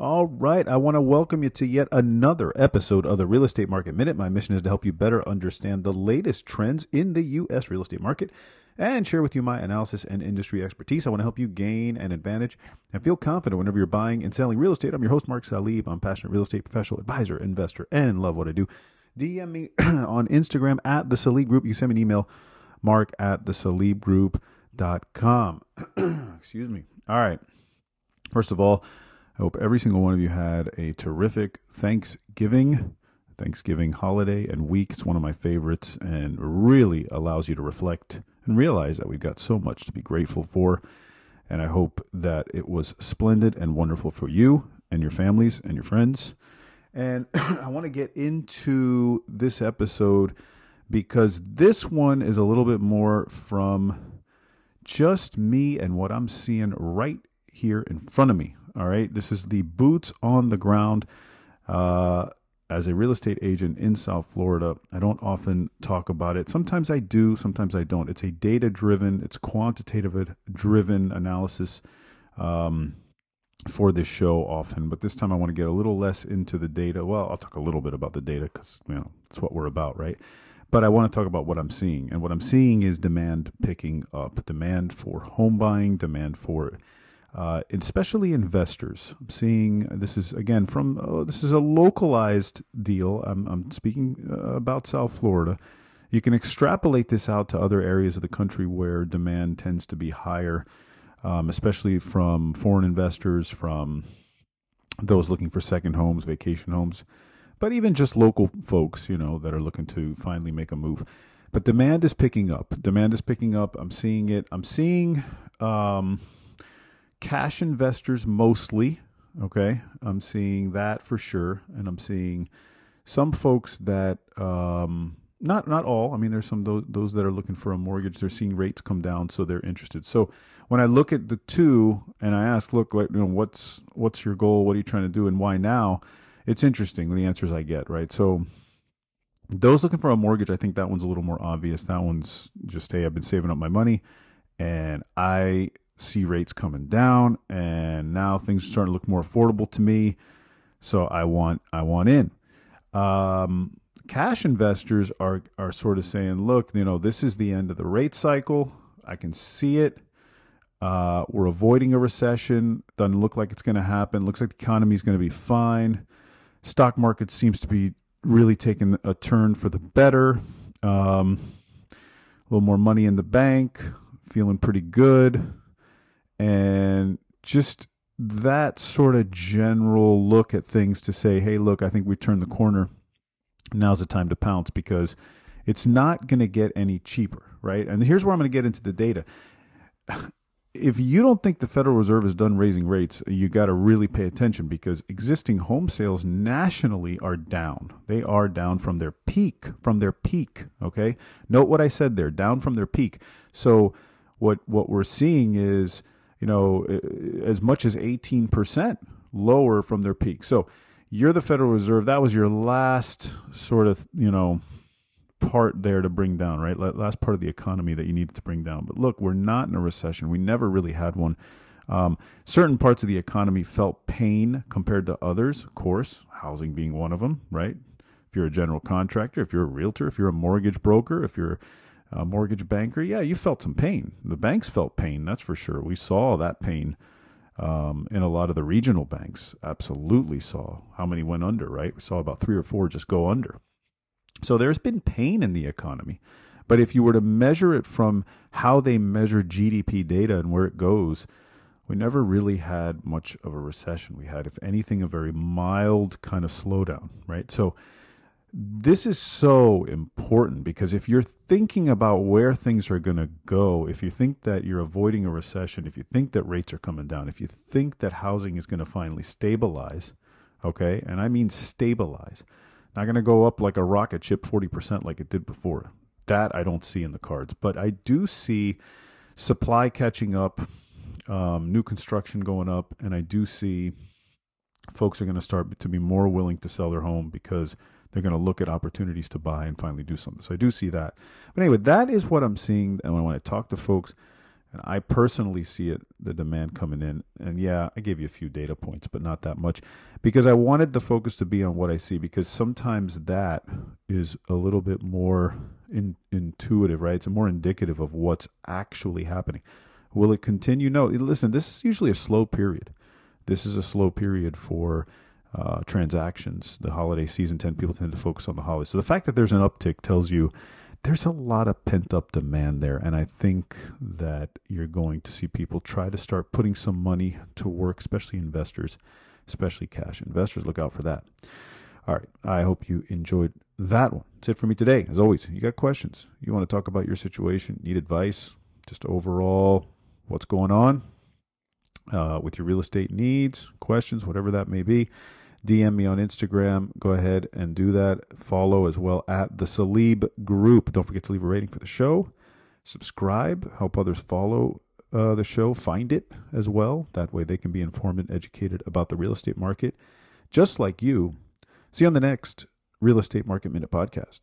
right. I want to welcome you to yet another episode of the Real Estate Market Minute. My mission is to help you better understand the latest trends in the U.S. real estate market and share with you my analysis and industry expertise. I want to help you gain an advantage and feel confident whenever you're buying and selling real estate. I'm your host, Mark Salib. I'm passionate real estate professional, advisor, investor, and love what I do. DM me on Instagram at the Salib Group. You send me an email, mark at the salibgroup.com. Excuse me. All right. First of all, I hope every single one of you had a terrific Thanksgiving, Thanksgiving holiday and week. It's one of my favorites and really allows you to reflect and realize that we've got so much to be grateful for. And I hope that it was splendid and wonderful for you and your families and your friends. And I want to get into this episode because this one is a little bit more from just me and what I'm seeing right here in front of me. All right. This is the boots on the ground. Uh, as a real estate agent in South Florida, I don't often talk about it. Sometimes I do, sometimes I don't. It's a data driven, it's quantitative driven analysis um, for this show often. But this time I want to get a little less into the data. Well, I'll talk a little bit about the data because, you know, it's what we're about, right? But I want to talk about what I'm seeing. And what I'm seeing is demand picking up demand for home buying, demand for uh, especially investors. I'm seeing this is again from uh, this is a localized deal. I'm, I'm speaking uh, about South Florida. You can extrapolate this out to other areas of the country where demand tends to be higher, um, especially from foreign investors, from those looking for second homes, vacation homes, but even just local folks, you know, that are looking to finally make a move. But demand is picking up. Demand is picking up. I'm seeing it. I'm seeing. Um, cash investors mostly. Okay, I'm seeing that for sure, and I'm seeing some folks that um, not not all. I mean, there's some those, those that are looking for a mortgage. They're seeing rates come down, so they're interested. So when I look at the two and I ask, look, like, you know, what's what's your goal? What are you trying to do, and why now? It's interesting the answers I get. Right, so those looking for a mortgage, I think that one's a little more obvious. That one's just, hey, I've been saving up my money and I see rates coming down and now things are starting to look more affordable to me so i want i want in. Um, cash investors are are sort of saying look you know this is the end of the rate cycle. I can see it. Uh, we're avoiding a recession. Doesn't look like it's going to happen. Looks like the economy is going to be fine. Stock market seems to be really taking a turn for the better. Um, a little more money in the bank feeling pretty good and just that sort of general look at things to say, hey, look, I think we turned the corner. Now's the time to pounce because it's not going to get any cheaper, right? And here's where I'm going to get into the data. If you don't think the Federal Reserve is done raising rates, you got to really pay attention because existing home sales nationally are down. They are down from their peak, from their peak, okay? Note what I said there, down from their peak. So what what we're seeing is you know, as much as 18% lower from their peak. So you're the Federal Reserve. That was your last sort of, you know, part there to bring down, right? Last part of the economy that you needed to bring down. But look, we're not in a recession. We never really had one. Um, certain parts of the economy felt pain compared to others, of course, housing being one of them, right? If you're a general contractor, if you're a realtor, if you're a mortgage broker, if you're a mortgage banker, yeah, you felt some pain. The banks felt pain, that's for sure. We saw that pain um, in a lot of the regional banks. Absolutely saw how many went under, right? We saw about three or four just go under. So there's been pain in the economy. But if you were to measure it from how they measure GDP data and where it goes, we never really had much of a recession. We had, if anything, a very mild kind of slowdown, right? So this is so important because if you're thinking about where things are going to go, if you think that you're avoiding a recession, if you think that rates are coming down, if you think that housing is going to finally stabilize, okay, and I mean stabilize, not going to go up like a rocket ship 40% like it did before. That I don't see in the cards, but I do see supply catching up, um, new construction going up, and I do see folks are going to start to be more willing to sell their home because they're going to look at opportunities to buy and finally do something. So I do see that. But anyway, that is what I'm seeing. And when I talk to folks, And I personally see it, the demand coming in. And yeah, I gave you a few data points, but not that much because I wanted the focus to be on what I see because sometimes that is a little bit more in, intuitive, right? It's more indicative of what's actually happening. Will it continue? No, listen, this is usually a slow period. This is a slow period for uh, transactions. The holiday season tend people tend to focus on the holidays. So the fact that there's an uptick tells you there's a lot of pent up demand there. And I think that you're going to see people try to start putting some money to work, especially investors, especially cash investors. Look out for that. All right. I hope you enjoyed that one. That's it for me today. As always, you got questions, you want to talk about your situation, need advice, just overall what's going on uh, with your real estate needs, questions, whatever that may be. DM me on Instagram. Go ahead and do that. Follow as well at the Salib Group. Don't forget to leave a rating for the show. Subscribe. Help others follow uh, the show. Find it as well. That way they can be informed and educated about the real estate market, just like you. See you on the next Real Estate Market Minute podcast.